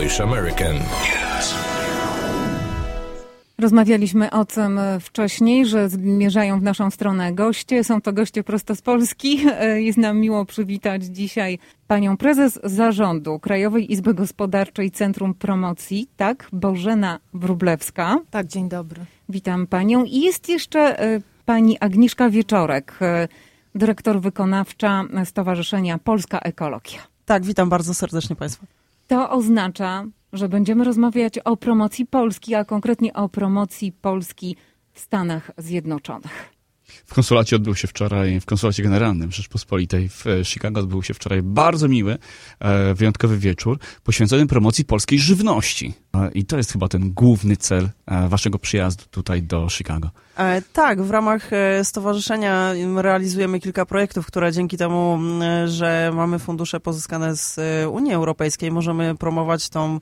Polish American. Rozmawialiśmy o tym wcześniej, że zmierzają w naszą stronę goście. Są to goście prosto z Polski. Jest nam miło przywitać dzisiaj panią prezes zarządu Krajowej Izby Gospodarczej Centrum Promocji, tak, Bożena Wrublewska. Tak, dzień dobry. Witam panią. I jest jeszcze e, pani Agnieszka Wieczorek, e, dyrektor wykonawcza Stowarzyszenia Polska Ekologia. Tak, witam bardzo serdecznie państwa. To oznacza, że będziemy rozmawiać o promocji Polski, a konkretnie o promocji Polski w Stanach Zjednoczonych. W konsulacie odbył się wczoraj, w konsulacie generalnym Rzeczpospolitej w Chicago odbył się wczoraj bardzo miły, e, wyjątkowy wieczór poświęcony promocji polskiej żywności. E, I to jest chyba ten główny cel e, waszego przyjazdu tutaj do Chicago. Tak, w ramach stowarzyszenia realizujemy kilka projektów, które dzięki temu, że mamy fundusze pozyskane z Unii Europejskiej, możemy promować tą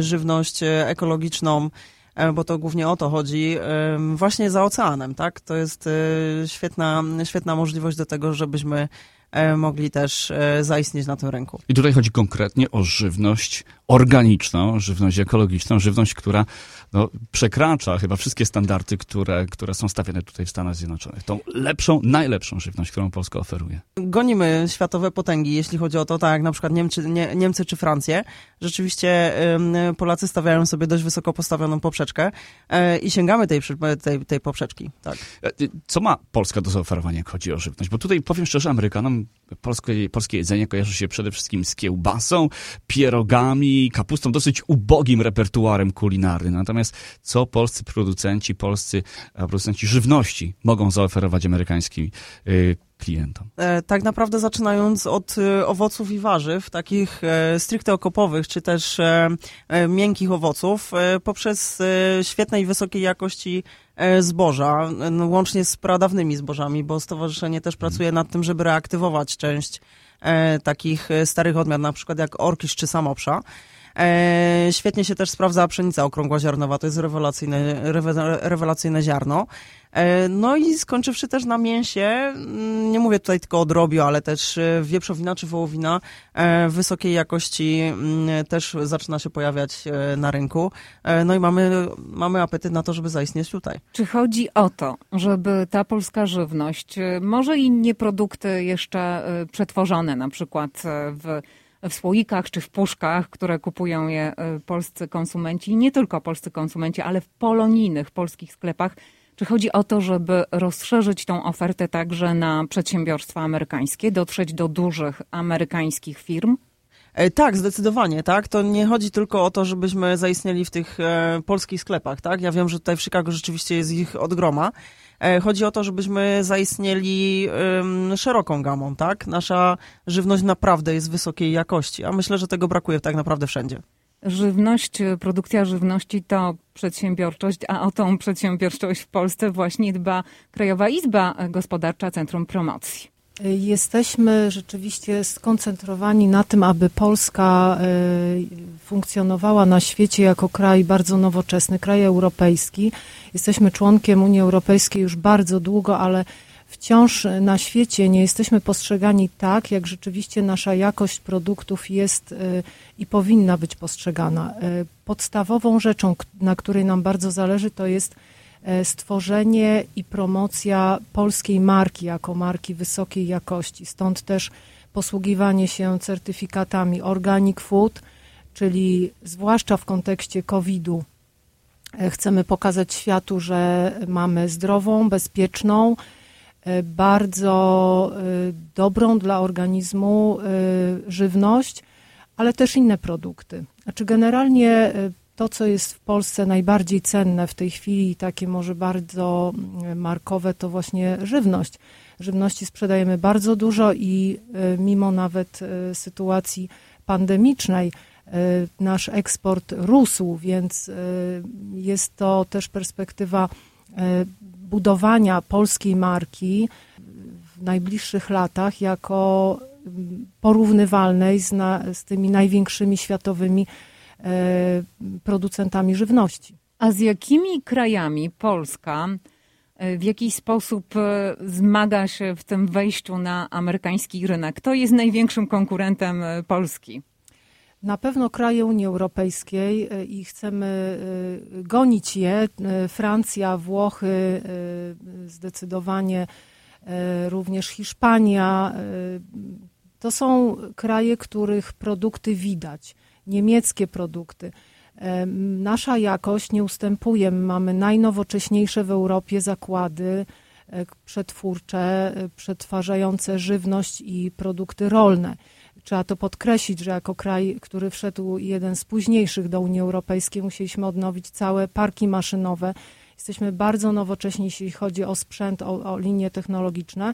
żywność ekologiczną E, bo to głównie o to chodzi, właśnie za oceanem, tak? To jest e, świetna, świetna możliwość do tego, żebyśmy e, mogli też zaistnieć na tym rynku. I tutaj chodzi konkretnie o żywność organiczną, żywność ekologiczną, żywność, która no, przekracza chyba wszystkie standardy, które, które są stawiane tutaj w Stanach Zjednoczonych. Tą lepszą, najlepszą żywność, którą Polska oferuje. Gonimy światowe potęgi, jeśli chodzi o to, tak jak na przykład Niemcy, nie, Niemcy czy Francję. Rzeczywiście Polacy stawiają sobie dość wysoko postawioną poprzeczkę e, i sięgamy tej, tej, tej poprzeczki. Tak. E, co ma Polska do zaoferowania, jak chodzi o żywność? Bo tutaj powiem szczerze, Amerykanom polskie, polskie jedzenie kojarzy się przede wszystkim z kiełbasą, pierogami, kapustą, dosyć ubogim repertuarem kulinarnym. Natomiast co polscy producenci, polscy producenci żywności mogą zaoferować amerykańskim y, klientom? E, tak naprawdę zaczynając od owoców i warzyw, takich e, stricte okopowych, czy też e, miękkich owoców, poprzez świetnej wysokiej jakości zboża, no, łącznie z pradawnymi zbożami, bo stowarzyszenie też pracuje nad tym, żeby reaktywować część takich starych odmian, na przykład jak orkisz czy samopsza. E, świetnie się też sprawdza pszenica okrągłoziarnowa, to jest rewelacyjne, rewelacyjne ziarno. E, no i skończywszy też na mięsie, mm, nie mówię tutaj tylko o drobiu, ale też e, wieprzowina czy wołowina wysokiej jakości mm, też zaczyna się pojawiać na rynku. No i mamy, mamy apetyt na to, żeby zaistnieć tutaj. Czy chodzi o to, żeby ta polska żywność, może i nie produkty jeszcze przetworzone, na przykład w w słoikach czy w puszkach, które kupują je y, polscy konsumenci, nie tylko polscy konsumenci, ale w polonijnych polskich sklepach. Czy chodzi o to, żeby rozszerzyć tą ofertę także na przedsiębiorstwa amerykańskie, dotrzeć do dużych amerykańskich firm? E, tak, zdecydowanie, tak. To nie chodzi tylko o to, żebyśmy zaistnieli w tych e, polskich sklepach, tak. Ja wiem, że tutaj w Chicago rzeczywiście jest ich od groma. E, chodzi o to, żebyśmy zaistnieli um, szeroką gamą, tak. Nasza żywność naprawdę jest wysokiej jakości, a myślę, że tego brakuje tak naprawdę wszędzie. Żywność, produkcja żywności to przedsiębiorczość, a o tą przedsiębiorczość w Polsce właśnie dba Krajowa Izba Gospodarcza Centrum Promocji. Jesteśmy rzeczywiście skoncentrowani na tym, aby Polska e, funkcjonowała na świecie jako kraj bardzo nowoczesny, kraj europejski. Jesteśmy członkiem Unii Europejskiej już bardzo długo, ale wciąż na świecie nie jesteśmy postrzegani tak, jak rzeczywiście nasza jakość produktów jest e, i powinna być postrzegana. E, podstawową rzeczą, na której nam bardzo zależy, to jest stworzenie i promocja polskiej marki jako marki wysokiej jakości. Stąd też posługiwanie się certyfikatami Organic Food, czyli zwłaszcza w kontekście COVID-u e, chcemy pokazać światu, że mamy zdrową, bezpieczną, e, bardzo dobrą dla organizmu żywność, ale też inne produkty. Znaczy generalnie to, co jest w Polsce najbardziej cenne w tej chwili, takie może bardzo mm, markowe, to właśnie żywność. Żywności sprzedajemy bardzo dużo i e, mimo nawet e, sytuacji pandemicznej, e, nasz eksport rósł, więc jest to też perspektywa budowania polskiej marki w najbliższych latach jako mm, porównywalnej z, na, z tymi największymi światowymi producentami żywności. A z jakimi krajami Polska e, w jakiś sposób e, zmaga się w tym wejściu na amerykański rynek? Kto jest największym konkurentem Polski? Na pewno kraje Unii Europejskiej i chcemy gonić je. Francja, Włochy, zdecydowanie również Hiszpania. To są kraje, których produkty widać, niemieckie produkty. Nasza jakość nie ustępuje. Mamy najnowocześniejsze w Europie zakłady e, przetwórcze, e, przetwarzające żywność i produkty rolne. Trzeba to podkreślić, że jako kraj, który wszedł jeden z późniejszych do Unii Europejskiej, musieliśmy odnowić całe parki maszynowe. Jesteśmy bardzo nowocześni, jeśli chodzi o sprzęt, o, o linie technologiczne.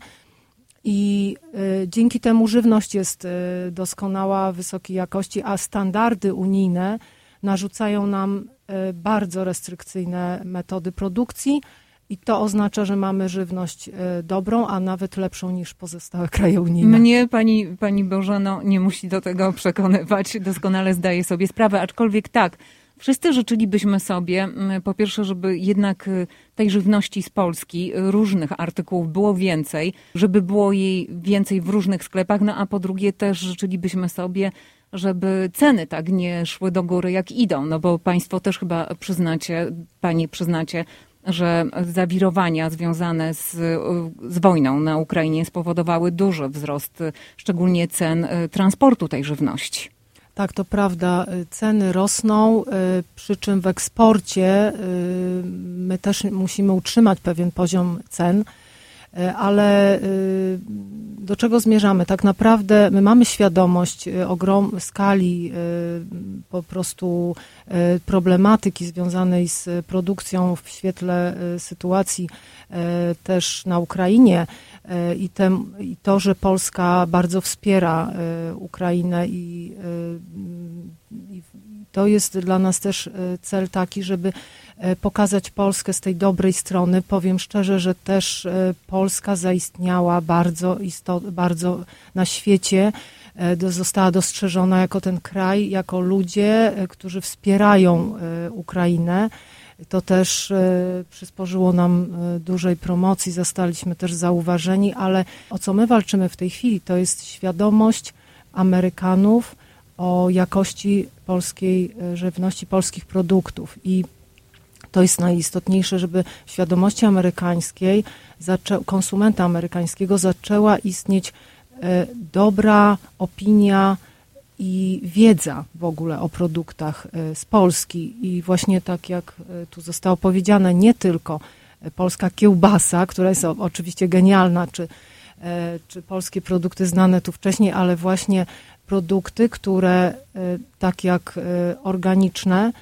I y, dzięki temu żywność jest y, doskonała, wysokiej jakości, a standardy unijne narzucają nam y, bardzo restrykcyjne metody produkcji. I to oznacza, że mamy żywność dobrą, a nawet lepszą niż pozostałe kraje unijne. Mnie pani, pani Bożeno nie musi do tego przekonywać. Doskonale zdaję sobie sprawę, aczkolwiek tak, Wszyscy życzylibyśmy sobie, po pierwsze, żeby jednak y, tej żywności z Polski, y, różnych artykułów było więcej, żeby było jej więcej w różnych sklepach, no a po drugie też życzylibyśmy sobie, żeby ceny tak nie szły do góry, jak idą, no bo państwo też chyba przyznacie, pani przyznacie, że zawirowania związane z, z wojną na Ukrainie spowodowały duży wzrost, szczególnie cen y, transportu tej żywności. Tak, to prawda. Ceny rosną, y, przy czym w eksporcie y, my też musimy utrzymać pewien poziom cen, ale do czego zmierzamy? Tak naprawdę my mamy świadomość ogrom skali po prostu problematyki związanej z produkcją w świetle sytuacji też na Ukrainie i, tem, i to, że Polska bardzo wspiera e, Ukrainę i, e, i to jest dla nas też e, cel taki, żeby pokazać Polskę z tej dobrej strony. Powiem szczerze, że też Polska zaistniała bardzo, istot, bardzo na świecie, została dostrzeżona jako ten kraj, jako ludzie, którzy wspierają Ukrainę. To też e, przysporzyło nam e, dużej promocji, zostaliśmy też zauważeni, ale o co my walczymy w tej chwili, to jest świadomość Amerykanów o jakości polskiej e, żywności, polskich produktów. I to jest najistotniejsze, żeby w świadomości amerykańskiej, konsumenta amerykańskiego zaczęła istnieć dobra opinia i wiedza w ogóle o produktach e, z Polski. I właśnie tak jak e, tu zostało powiedziane, nie tylko e, polska kiełbasa, która jest oczywiście genialna, czy, czy polskie produkty znane tu wcześniej, ale właśnie produkty, które tak jak organiczne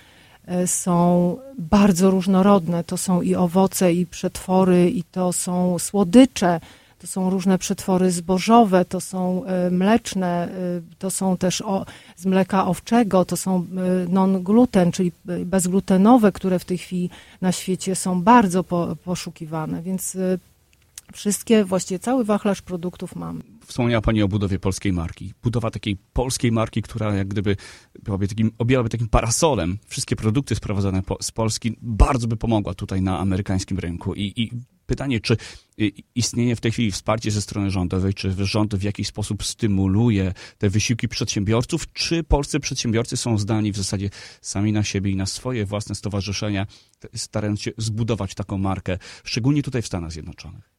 są bardzo różnorodne. To są i owoce, i przetwory, i to są słodycze, to są różne przetwory zbożowe, to są e, mleczne, e, to są też o, z mleka owczego, to są e, non-gluten, czyli bezglutenowe, które w tej chwili na świecie są bardzo po, poszukiwane, więc wszystkie, właściwie cały wachlarz produktów mamy. Wspomniała Pani o budowie polskiej marki. Budowa takiej polskiej marki, która jak gdyby byłaby takim, objęłaby takim parasolem wszystkie produkty sprowadzane po, z Polski, bardzo by pomogła tutaj na amerykańskim rynku. I, i pytanie, czy istnieje w tej chwili wsparcie ze strony rządowej, czy rząd w jakiś sposób stymuluje te wysiłki przedsiębiorców, czy polscy przedsiębiorcy są zdani w zasadzie sami na siebie i na swoje własne stowarzyszenia, starając się zbudować taką markę, szczególnie tutaj w Stanach Zjednoczonych?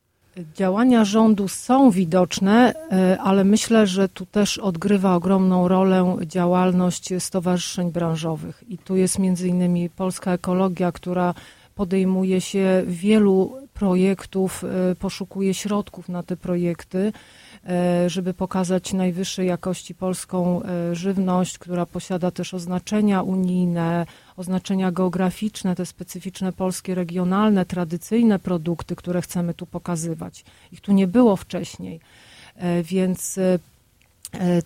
Działania rządu są widoczne, e, ale myślę, że tu też odgrywa ogromną rolę działalność stowarzyszeń branżowych. I tu jest między innymi Polska Ekologia, która podejmuje się wielu projektów, e, poszukuje środków na te projekty, żeby pokazać najwyższej jakości polską e, żywność, która posiada też oznaczenia unijne, oznaczenia geograficzne, te specyficzne polskie, regionalne, tradycyjne produkty, które chcemy tu pokazywać. Ich tu nie było wcześniej, więc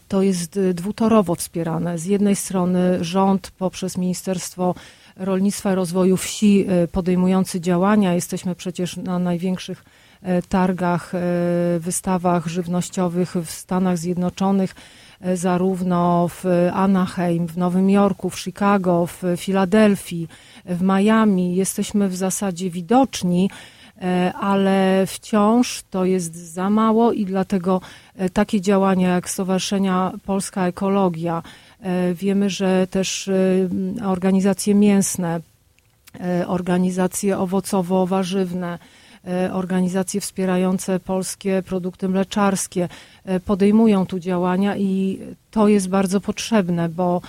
to jest dwutorowo wspierane. Z jednej strony rząd poprzez Ministerstwo Rolnictwa i Rozwoju Wsi e, podejmujący działania. Jesteśmy przecież na największych e, targach, e, wystawach żywnościowych w Stanach Zjednoczonych, zarówno w Anaheim, w Nowym Jorku, w Chicago, w Filadelfii, w Miami. Jesteśmy w zasadzie widoczni, ale wciąż to jest za mało i dlatego takie działania jak Stowarzyszenia Polska Ekologia, Wiemy, że też organizacje mięsne, organizacje owocowo-warzywne, organizacje wspierające polskie produkty mleczarskie podejmują tu działania i to jest bardzo potrzebne, bo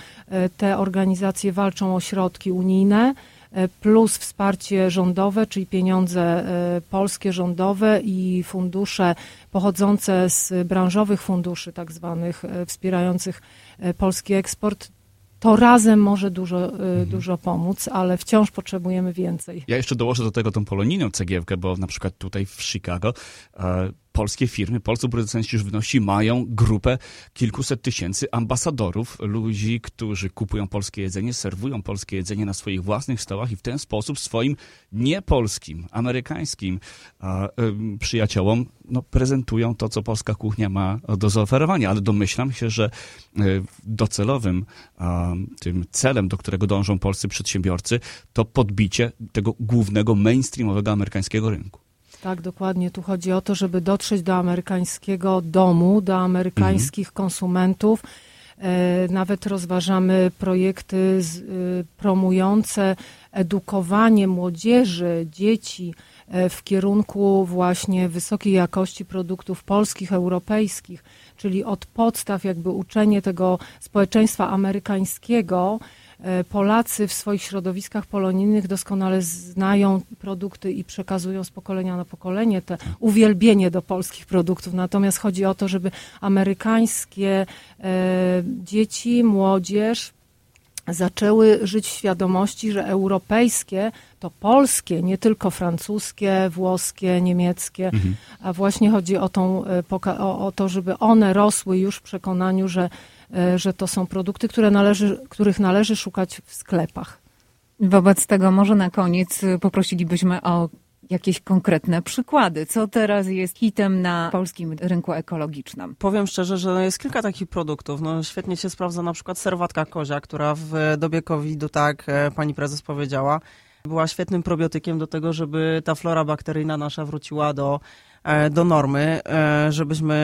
te organizacje walczą o środki unijne, E, plus wsparcie rządowe, czyli pieniądze e, polskie rządowe i fundusze pochodzące z branżowych funduszy, tak zwanych, e, wspierających polski eksport to razem może dużo, mhm. dużo pomóc, ale wciąż potrzebujemy więcej. Ja jeszcze dołożę do tego tą polonijną cegiełkę, bo na przykład tutaj w Chicago e, polskie firmy, polscy producenci żywności mają grupę kilkuset tysięcy ambasadorów, ludzi, którzy kupują polskie jedzenie, serwują polskie jedzenie na swoich własnych stołach i w ten sposób swoim niepolskim, amerykańskim a, przyjaciołom no, prezentują to, co polska kuchnia ma do zaoferowania. Ale domyślam się, że y, docelowym a, tym celem, do którego dążą polscy przedsiębiorcy, to podbicie tego głównego mainstreamowego amerykańskiego rynku. Tak, dokładnie. Tu chodzi o to, żeby dotrzeć do amerykańskiego domu, do amerykańskich mhm. konsumentów. E, nawet rozważamy projekty y, promujące edukowanie młodzieży, dzieci e, w kierunku właśnie wysokiej jakości produktów polskich, europejskich, czyli od podstaw jakby uczenie tego społeczeństwa amerykańskiego, Polacy w swoich środowiskach polonijnych doskonale znają produkty i przekazują z pokolenia na pokolenie te uwielbienie do polskich produktów. Natomiast chodzi o to, żeby amerykańskie e, dzieci, młodzież zaczęły żyć w świadomości, że europejskie to polskie, nie tylko francuskie, włoskie, niemieckie, mhm. a właśnie chodzi o, tą, e, o, o to, żeby one rosły już w przekonaniu, że E, że to są produkty, które należy, których należy szukać w sklepach. Wobec tego może na koniec poprosilibyśmy o jakieś konkretne przykłady. Co teraz jest hitem na polskim rynku ekologicznym? Powiem szczerze, że jest kilka takich produktów. No, świetnie się sprawdza na przykład serwatka kozia, która w dobie COVID-u, tak e, pani prezes powiedziała, była świetnym probiotykiem do tego, żeby ta flora bakteryjna nasza wróciła do E, do normy, e, żebyśmy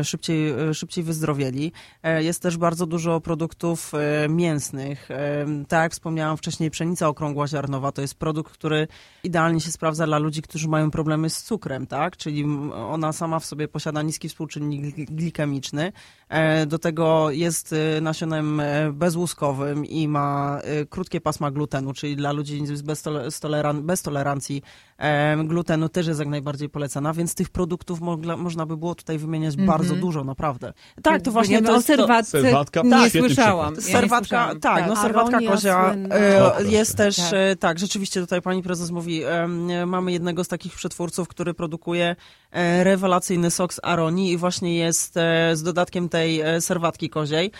e, szybciej, szybciej wyzdrowieli. Jest też bardzo dużo produktów mięsnych. Tak jak wspomniałam wcześniej, pszenica okrągła ziarnowa to jest produkt, który idealnie się sprawdza dla ludzi, którzy mają problemy z cukrem, tak? Czyli ona sama w sobie posiada niski współczynnik glikemiczny. Do tego jest nasionem bezłuskowym i ma krótkie pasma glutenu, czyli dla ludzi bez, toleran bez tolerancji glutenu też jest jak najbardziej polecana, więc tych produktów mogla, można by było tutaj wymieniać mm -hmm. bardzo dużo, naprawdę. Tak, to właśnie to jest... serwatce serwatka, nie tak, słyszałam. Ja serwatka, nie tak, no serwatka kozia e, jest też, tak. E, tak. rzeczywiście tutaj pani prezes mówi, e, mamy jednego z takich przetwórców, który produkuje e, rewelacyjny sok z aronii i właśnie jest e, z dodatkiem tej e, serwatki koziej.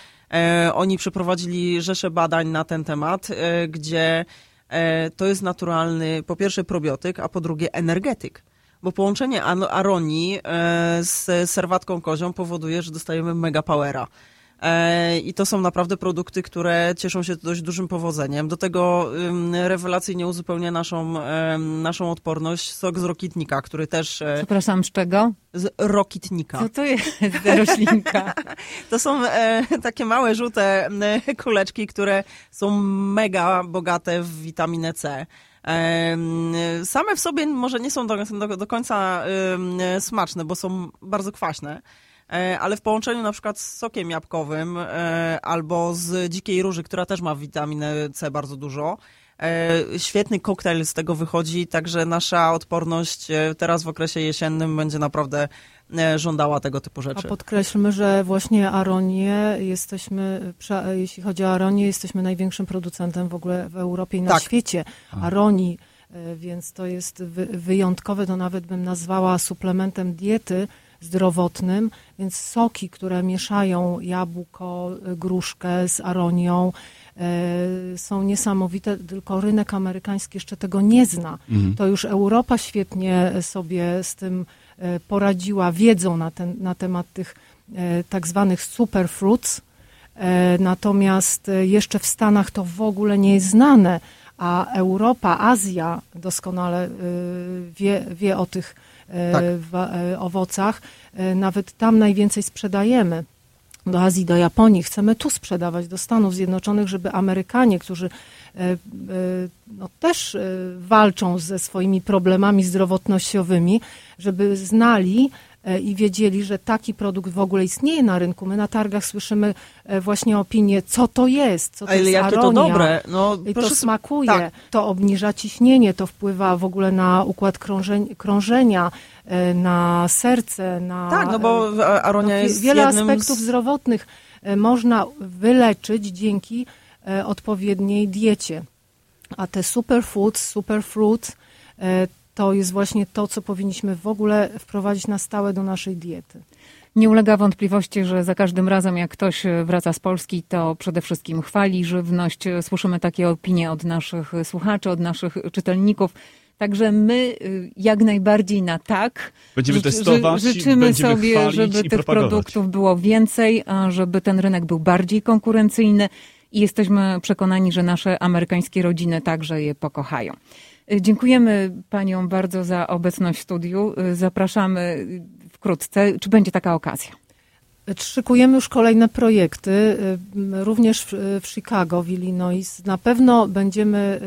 Oni przeprowadzili rzesze badań na ten temat, gdzie to jest naturalny, po pierwsze probiotyk, a po drugie energetyk bo połączenie aronii e, z serwatką kozią powoduje, że dostajemy mega powera. E, I to są naprawdę produkty, które cieszą się dość dużym powodzeniem. Do tego rewelacyjnie uzupełnia naszą, naszą odporność sok z rokitnika, który też... E, Przepraszam, z czego? Z rokitnika. Co to jest roślinka? to są takie małe, żółte kuleczki, które są mega bogate w witaminę C. Same w sobie może nie są do, do, do końca smaczne, bo są bardzo kwaśne. E, ale w połączeniu na przykład z sokiem jabłkowym e, albo z dzikiej róży, która też ma witaminę C bardzo dużo, świetny koktajl z tego wychodzi, także nasza odporność teraz w okresie jesiennym będzie naprawdę E, żądała tego typu rzeczy. A podkreślmy, że właśnie Aronię jesteśmy, jeśli chodzi o Aronię, jesteśmy największym producentem w ogóle w Europie i na tak. świecie Aronii, e, więc to jest wyjątkowe, to nawet bym nazwała suplementem diety zdrowotnym, więc soki, które mieszają jabłko, gruszkę z aronią, e, są niesamowite, tylko rynek amerykański jeszcze tego nie zna. Mhm. To już Europa świetnie sobie z tym E, poradziła wiedzą na, ten, na temat tych e, tak zwanych superfruits, e, natomiast jeszcze w Stanach to w ogóle nie jest znane, a Europa, Azja doskonale wie, wie o tych tak. owocach. Nawet tam najwięcej sprzedajemy. do Azji, do Japonii, chcemy tu sprzedawać, do Stanów Zjednoczonych, żeby Amerykanie, którzy e, e, no, też e, walczą ze swoimi problemami zdrowotnościowymi, żeby znali i wiedzieli, że taki produkt w ogóle istnieje na rynku. My na targach słyszymy właśnie opinię, co to jest, co to Ale jest jakie aronia. to dobre. No, I to proszę- smakuje, tak. to obniża ciśnienie, to wpływa w ogóle na układ krążeń, krążenia, e, na serce, na... Tak, no bo aronia no, jest Wiele aspektów z... zdrowotnych e, można wyleczyć dzięki e, odpowiedniej diecie. A te superfoods, superfruit, e, to jest właśnie to, co powinniśmy w ogóle wprowadzić na stałe do naszej diety. Nie ulega wątpliwości, że za każdym razem, jak ktoś wraca z Polski, to przede wszystkim chwali żywność. Słyszymy takie opinie od naszych słuchaczy, od naszych czytelników. Także my y, jak najbardziej na tak. Będziemy Ży- testować, ży- Życzymy będziemy sobie, żeby tych produktów było więcej, a żeby ten rynek był bardziej konkurencyjny i jesteśmy przekonani, że nasze amerykańskie rodziny także je pokochają. Y, Dziękujemy paniom bardzo za obecność w studiu. Y, Zapraszamy y, wkrótce. Czy będzie taka okazja? Szykujemy już kolejne projekty, y, również w, w Chicago, w Illinois. Na pewno będziemy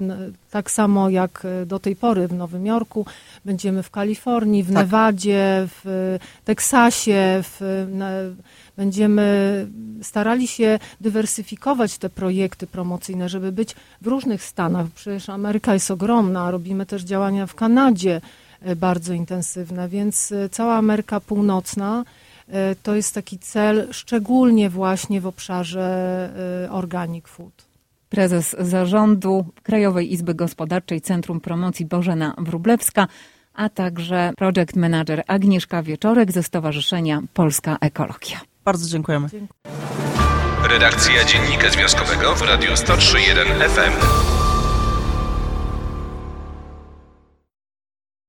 y, tak samo jak y, do tej pory w Nowym Jorku, będziemy w Kalifornii, w Tak. Nevadzie, w Teksasie, w, będziemy starali się dywersyfikować te projekty promocyjne, żeby być w różnych stanach. Przecież Ameryka jest ogromna, robimy też działania w Kanadzie y, bardzo intensywne, więc y, cała Ameryka Północna E, To jest taki cel, szczególnie właśnie w obszarze e, organic food. prezes zarządu Krajowej Izby Gospodarczej Centrum Promocji Bożena Wróblewska, a także project manager Agnieszka Wieczorek ze Stowarzyszenia Polska Ekologia. Bardzo dziękujemy. Redakcja Dziennika Związkowego w Radiu 103.1 FM.